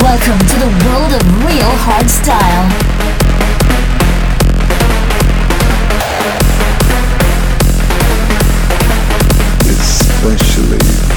Welcome to the world of real hardstyle. especially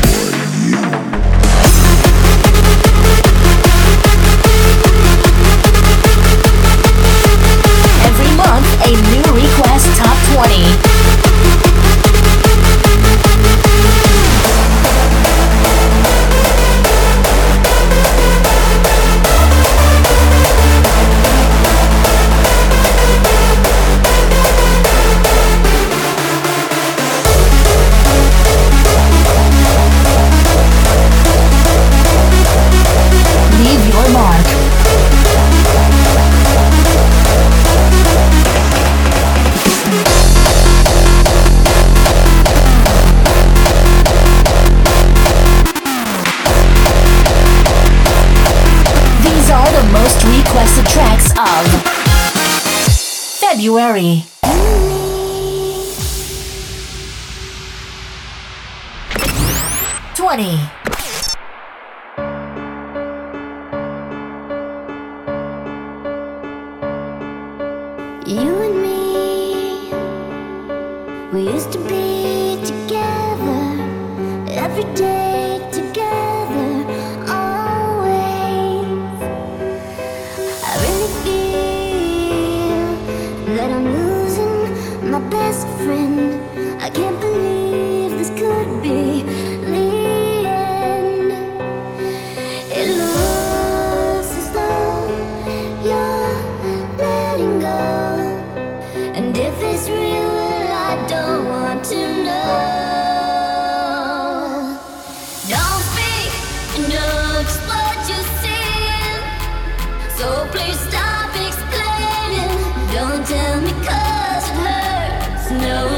no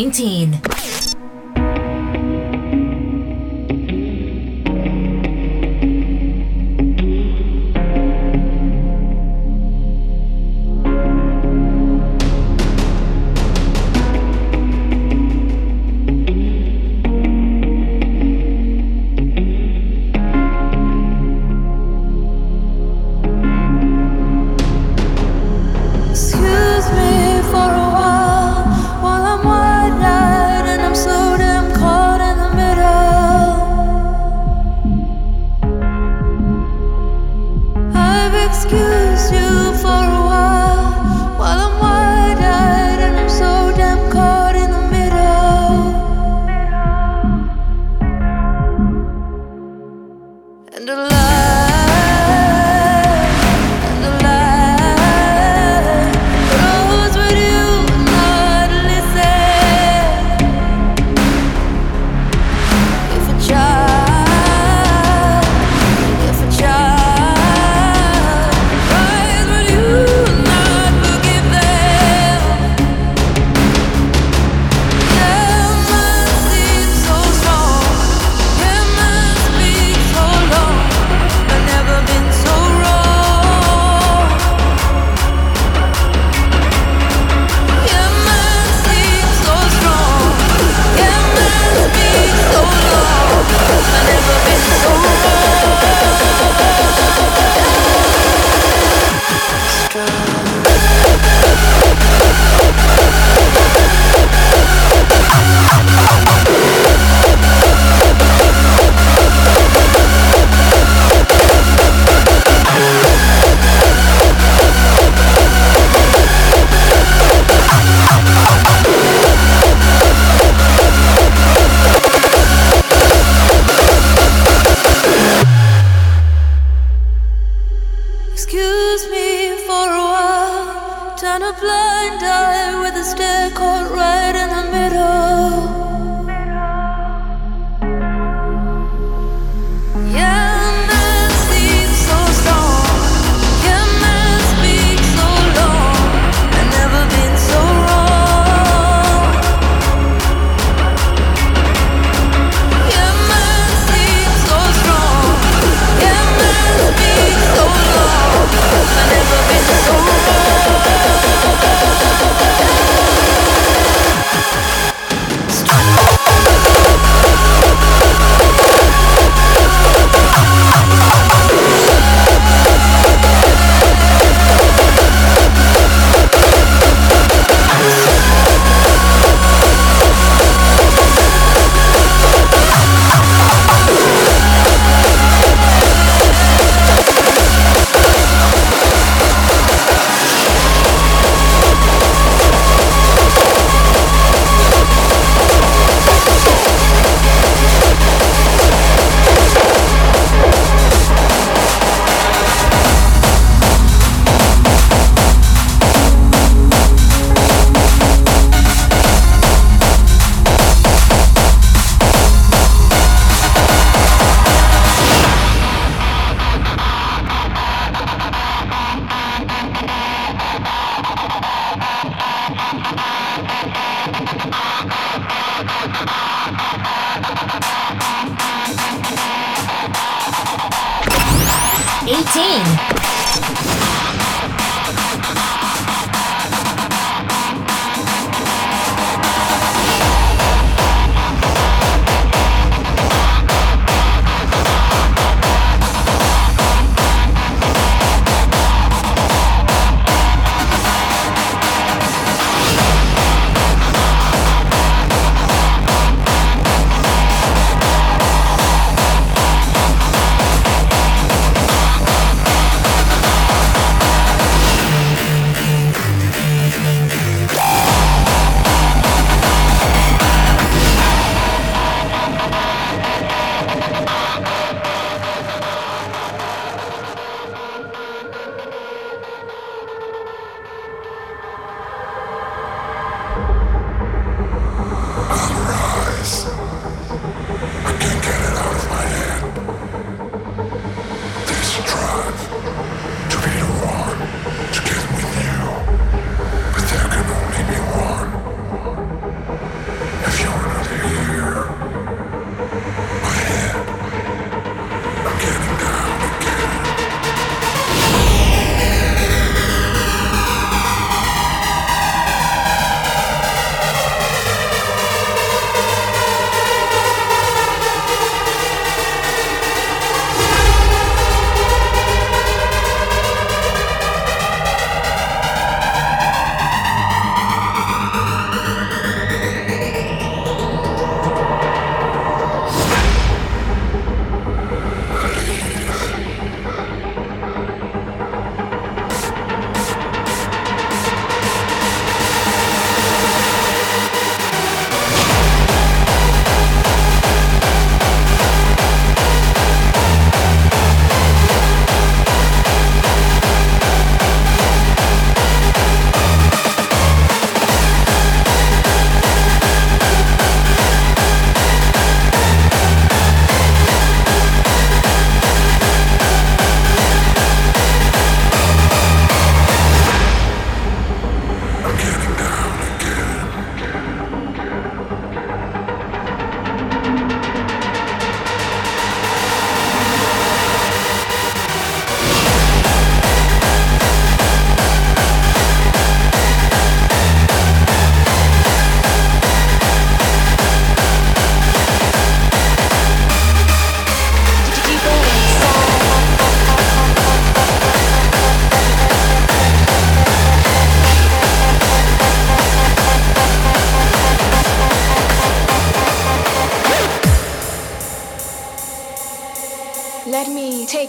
19.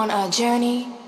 on a journey.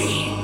me.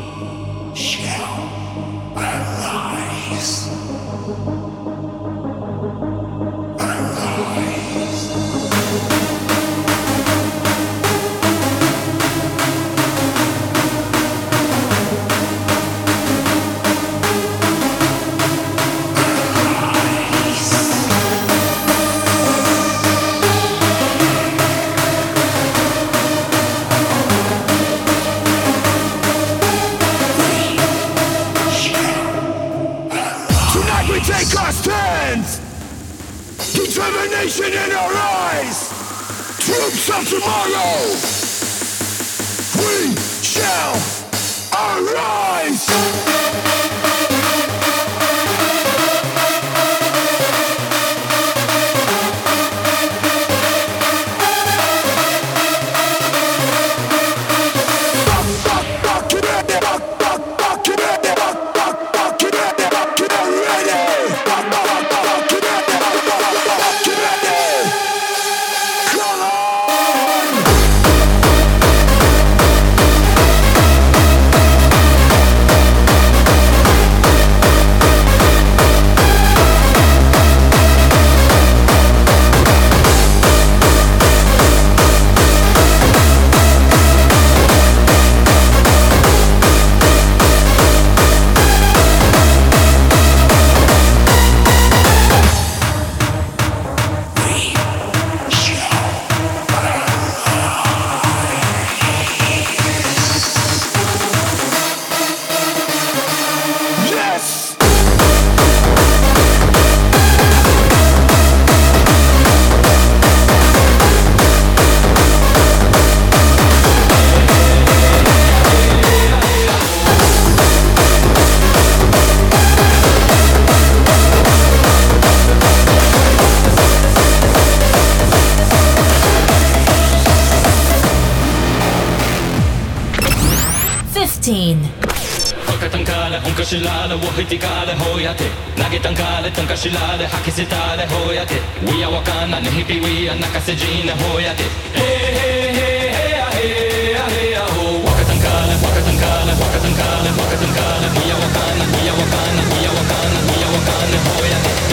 15. Baka We are wakana, we are, naka we are wakana, we are wakana.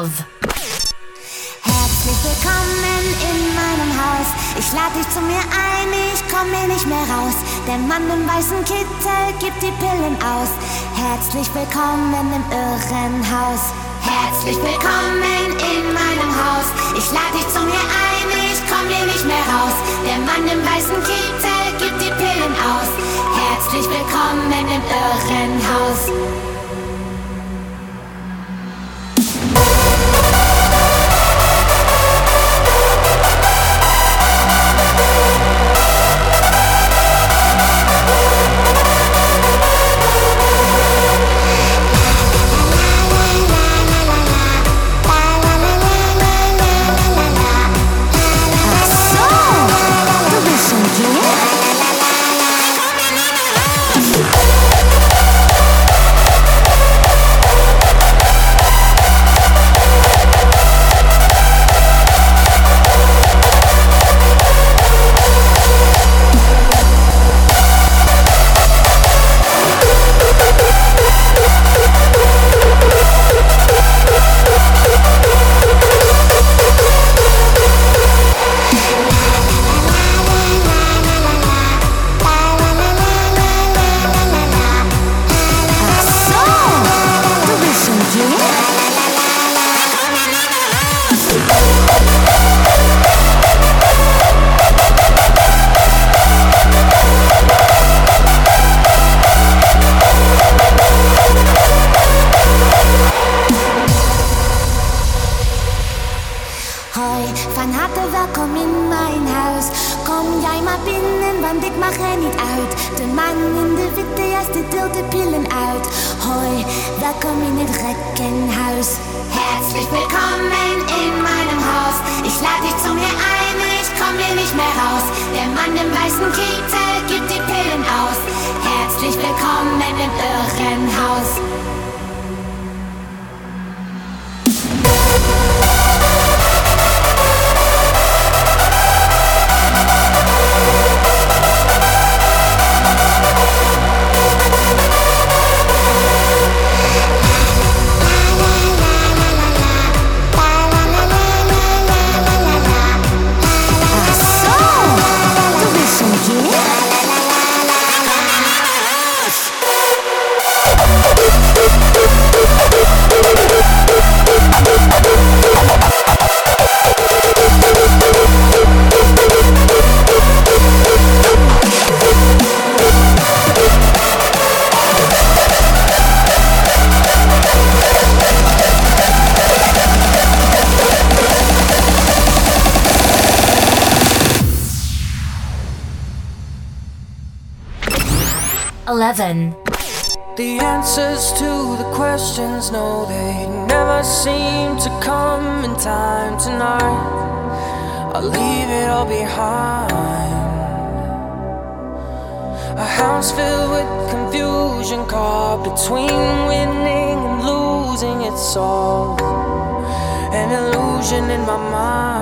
12. Herzlich willkommen in meinem Haus. Haus. Ich lade dich zu mir ein, ich komm hier nicht mehr raus. Der Mann im weißen Kittel gibt die Pillen aus. Herzlich willkommen im Irrenhaus. Herzlich willkommen in meinem Haus. Ich lade dich zu mir ein, ich komm hier nicht mehr raus. Der Mann im weißen Kittel gibt die Pillen aus. Herzlich willkommen im Irrenhaus. The answers to the questions, no, they never seem to come in time tonight. I'll leave it all behind. A house filled with confusion, caught between winning and losing. It's all an illusion in my mind.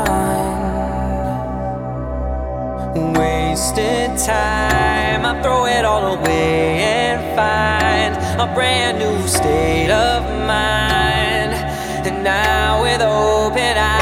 Wasted time, I throw it all away and find a brand new state of mind. And now, with open eyes,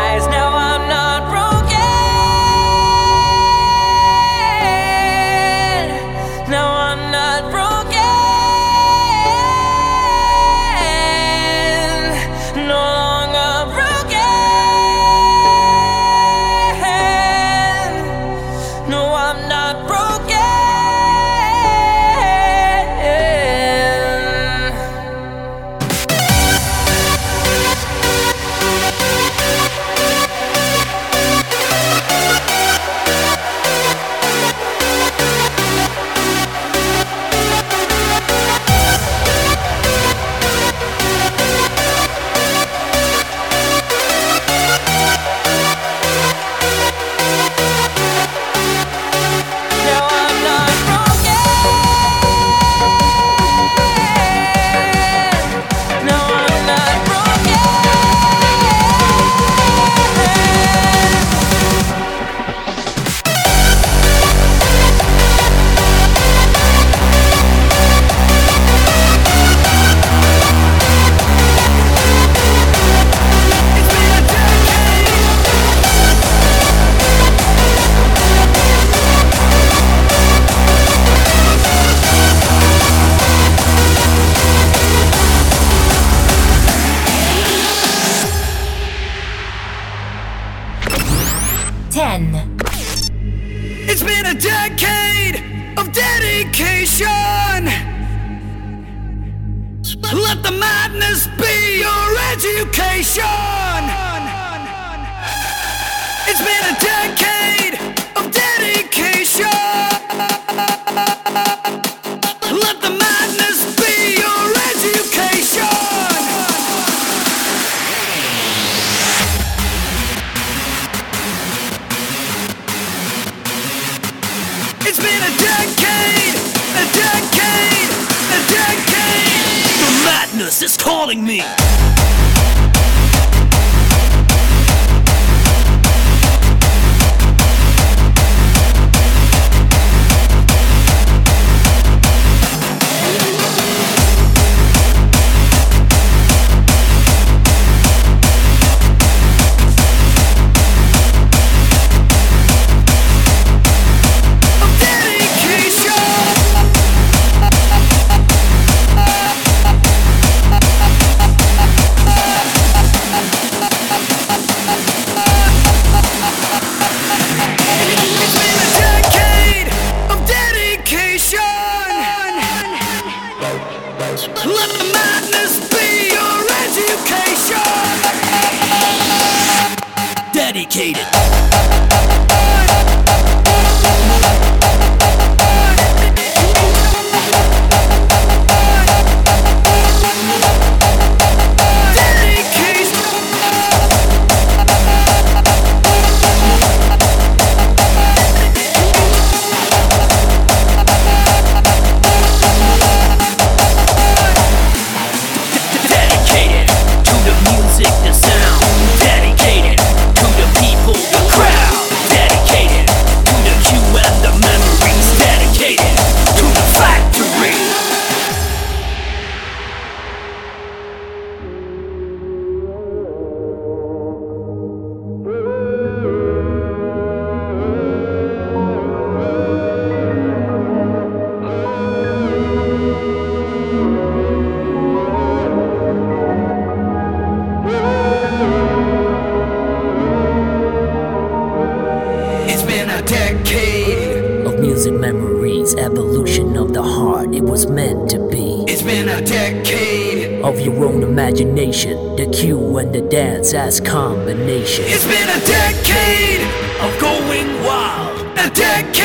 Darkness is calling me.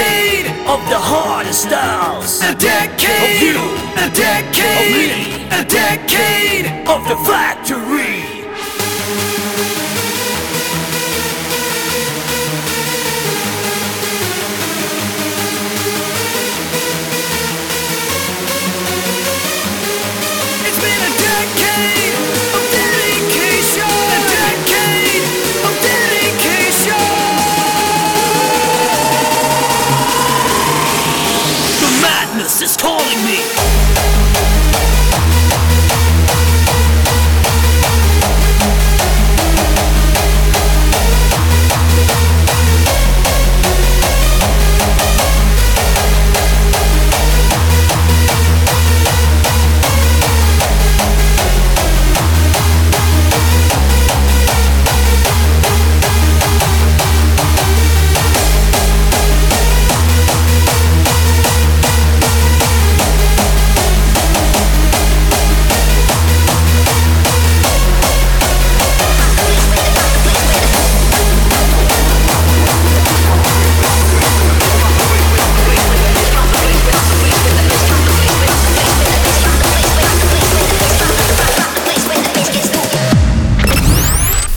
decade of the hardest styles. A decade of you. A decade of me. A decade of the factory.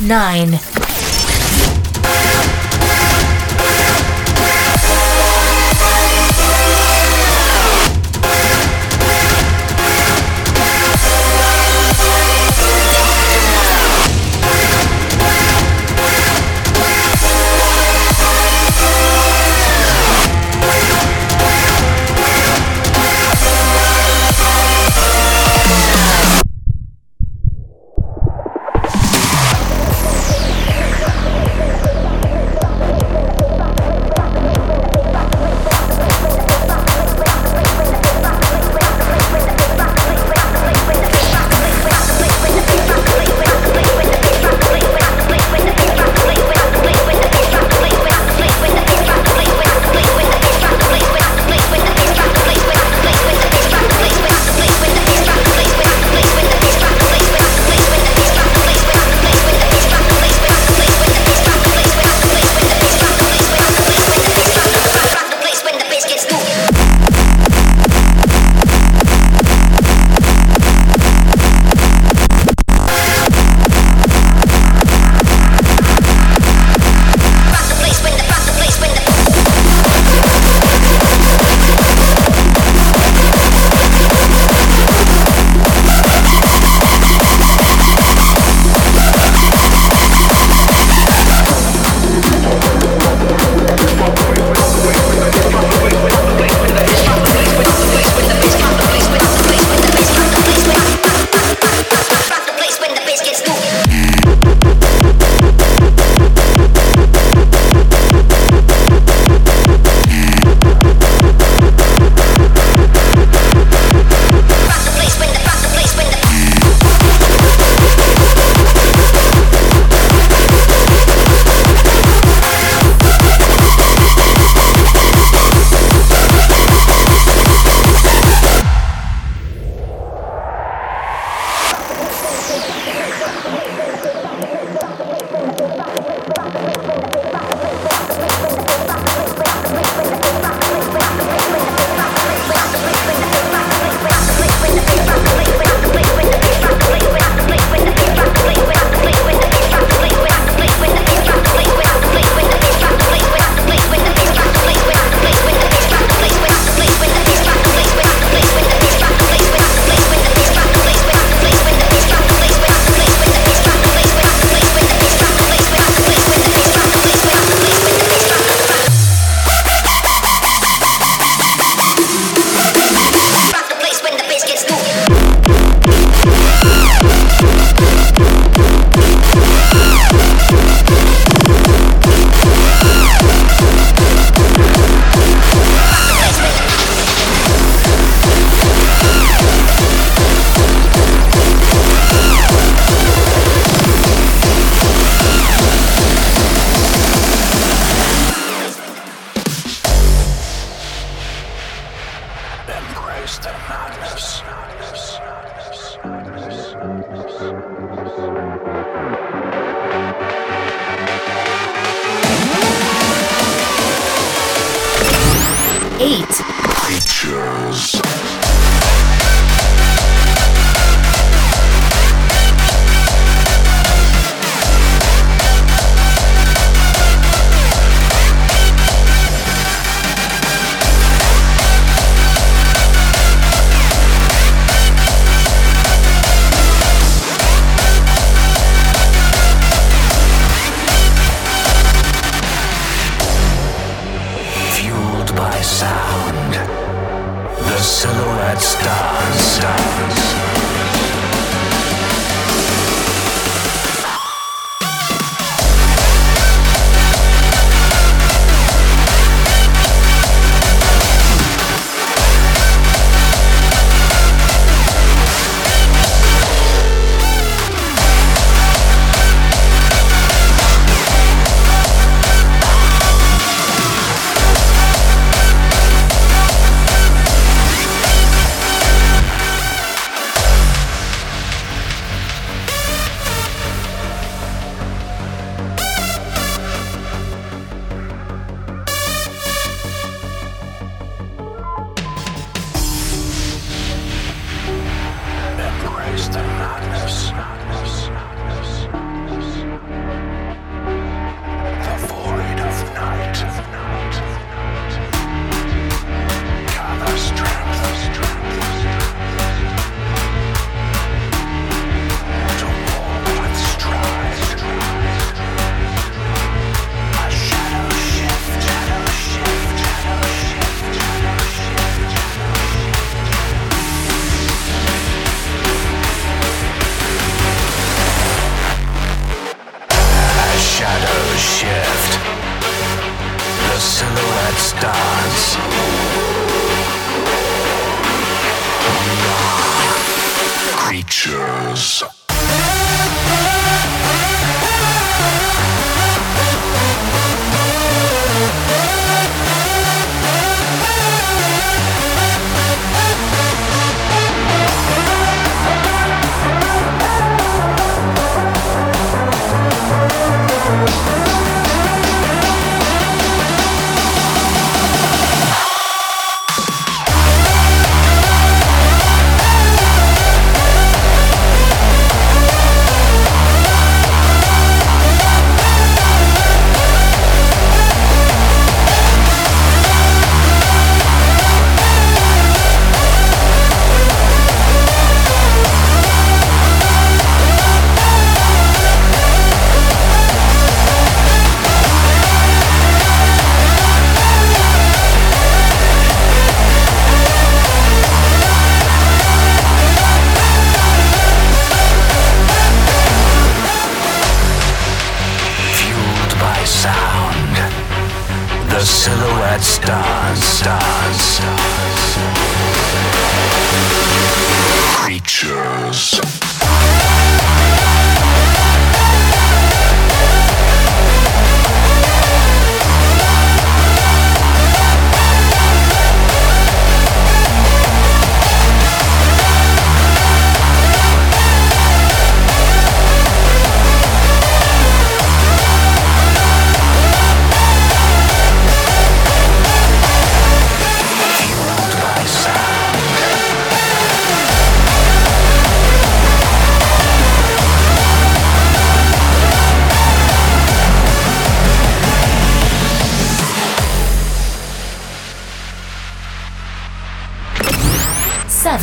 nine.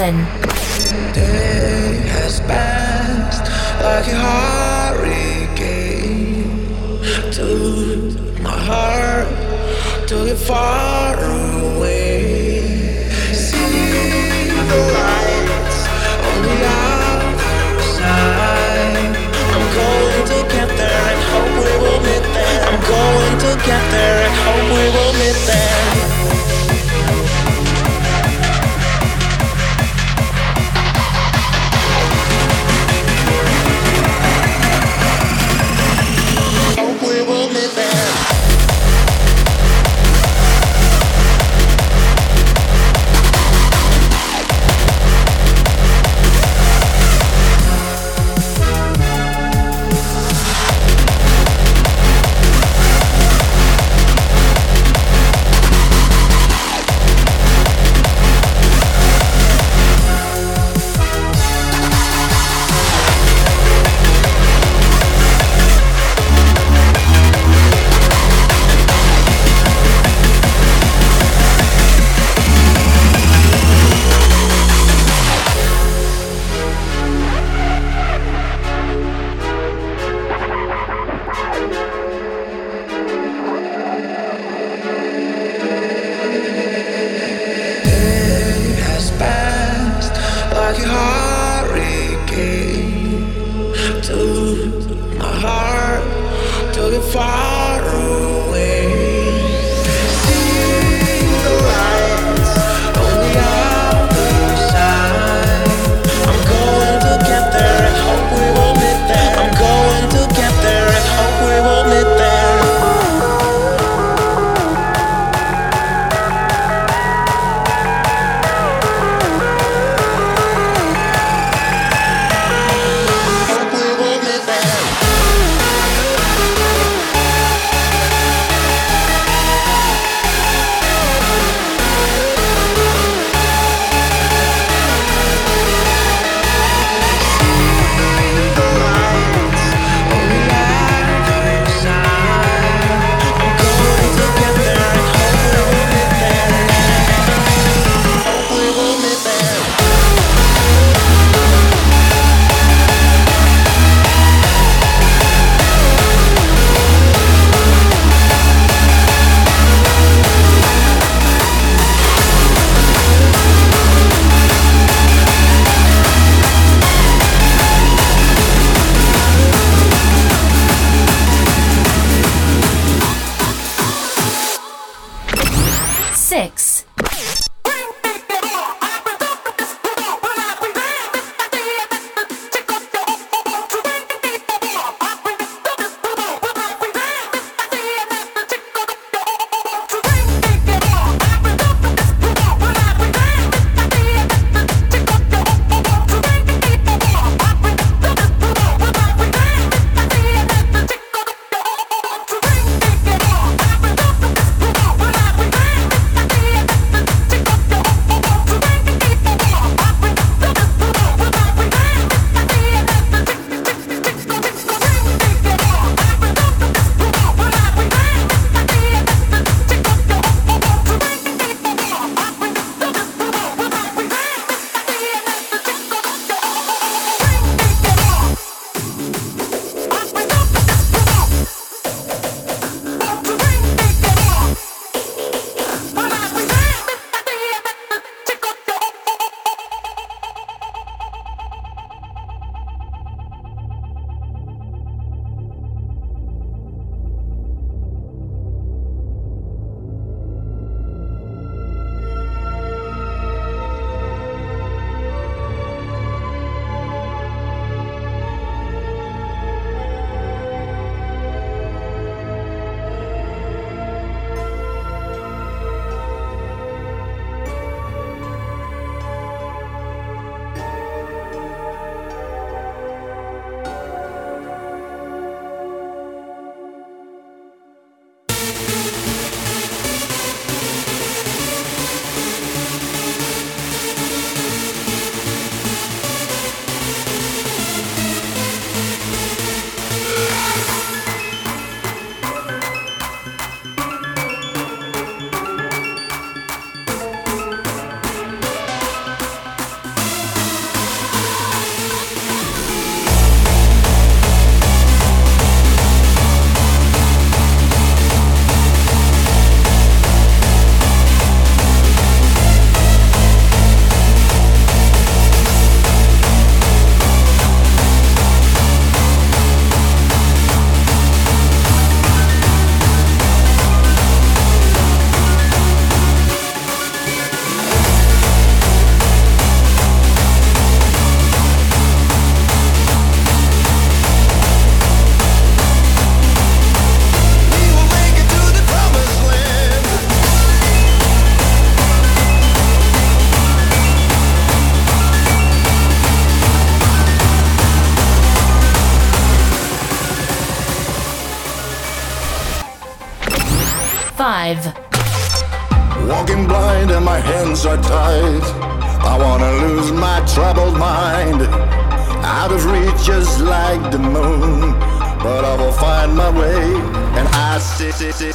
7.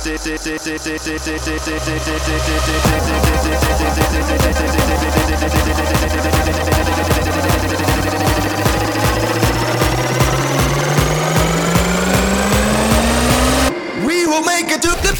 We will make it to the.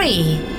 free.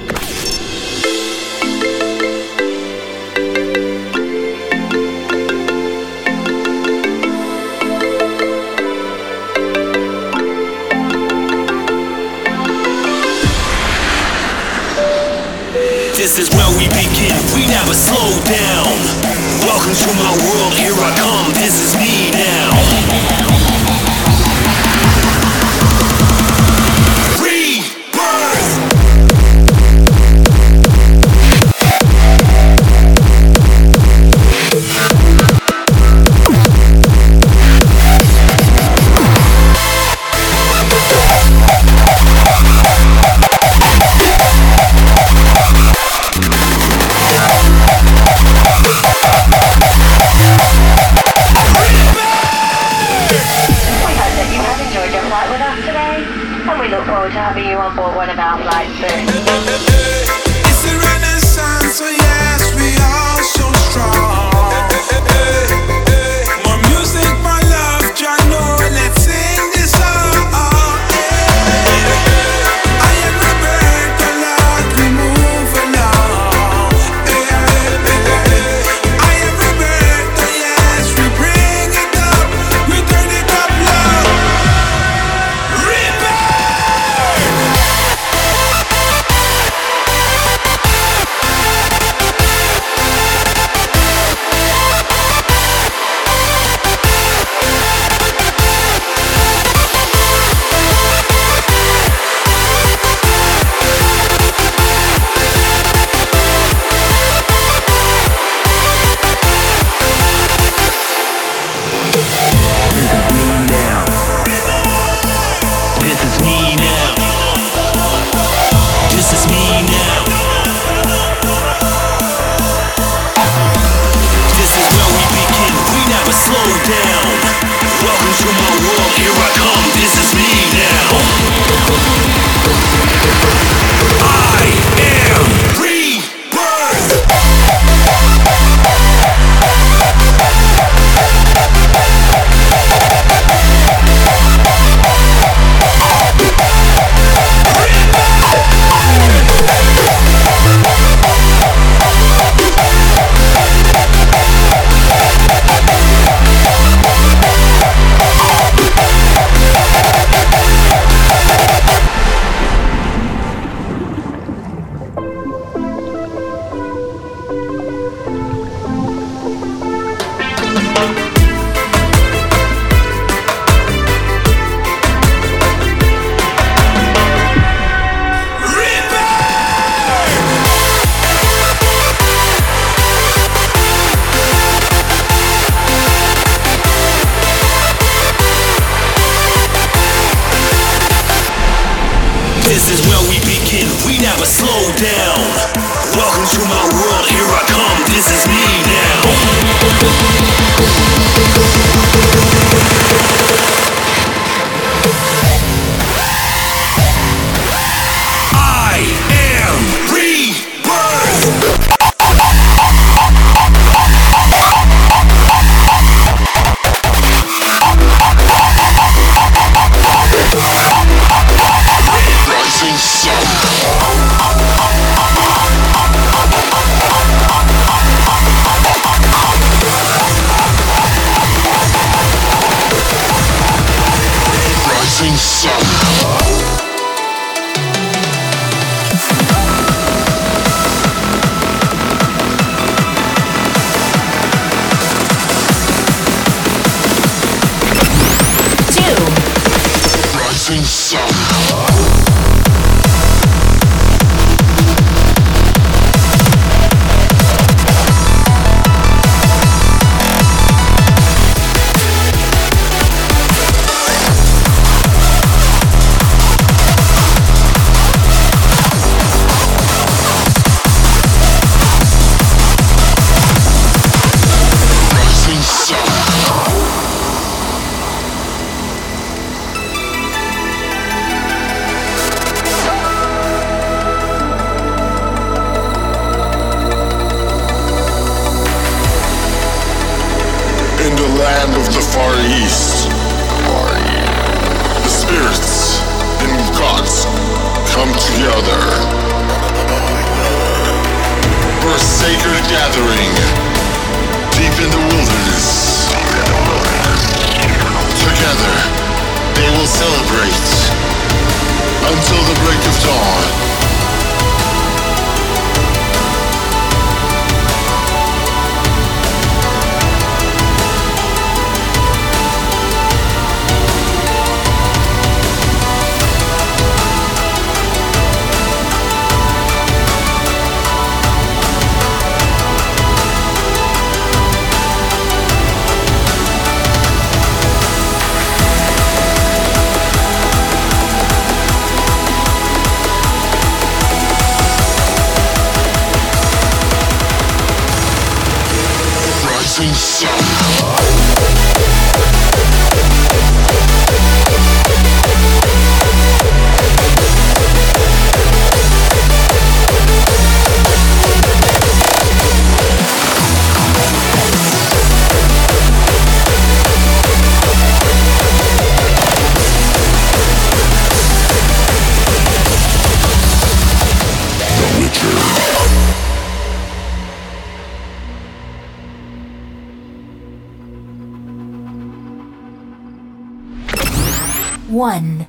1.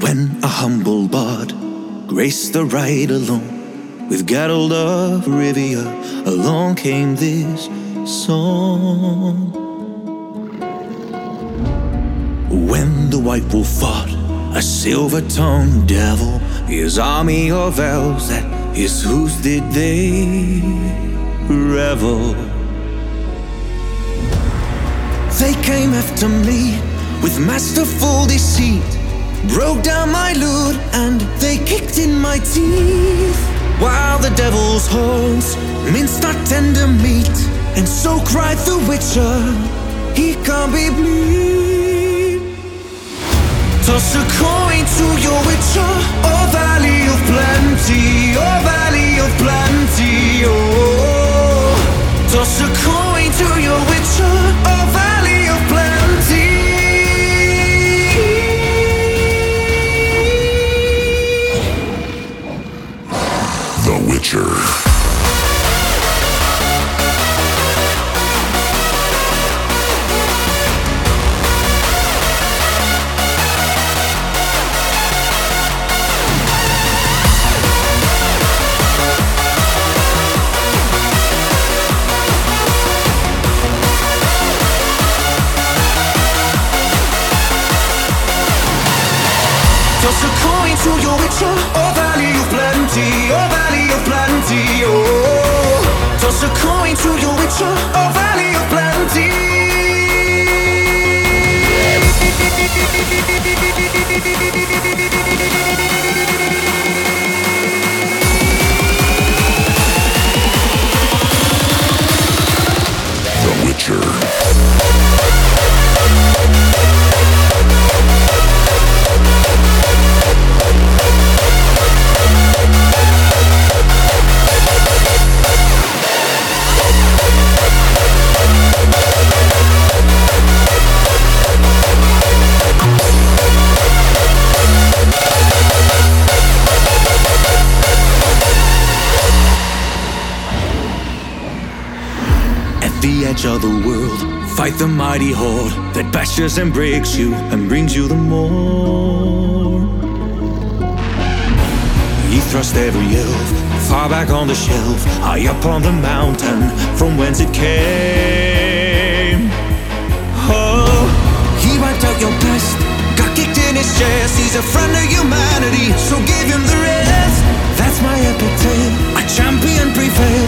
When a humble bard graced the ride alone with Geralt of Rivia, along came this song. When the white wolf fought a silver tongued devil, his army of elves at his hooves did they revel. They came after me with masterful deceit, broke down my lute and they kicked in my teeth. While the devil's horns minced our tender meat, and so cried the witcher, he can't be bleed. Toss a coin to your witcher, oh valley of plenty, oh valley of plenty, oh. Toss a coin plenty. To your witcher, oh valley of plenty, oh valley of plenty, oh. Toss a coin to your witcher, oh valley of plenty. The the world, fight the mighty horde that bashes and breaks you and brings you the more. He thrust every elf far back on the shelf, high up on the mountain from whence it came. Oh, he wiped out your past, got kicked in his chest. He's a friend of humanity, so give him the rest. That's my epic tale. A champion prevailed,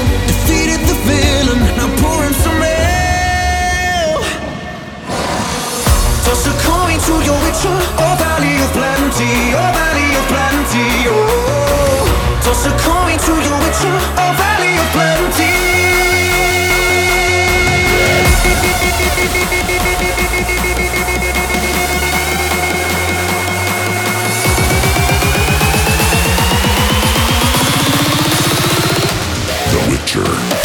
oh valley of plenty, oh valley of plenty, oh. Your oh valley of plenty. The Witcher.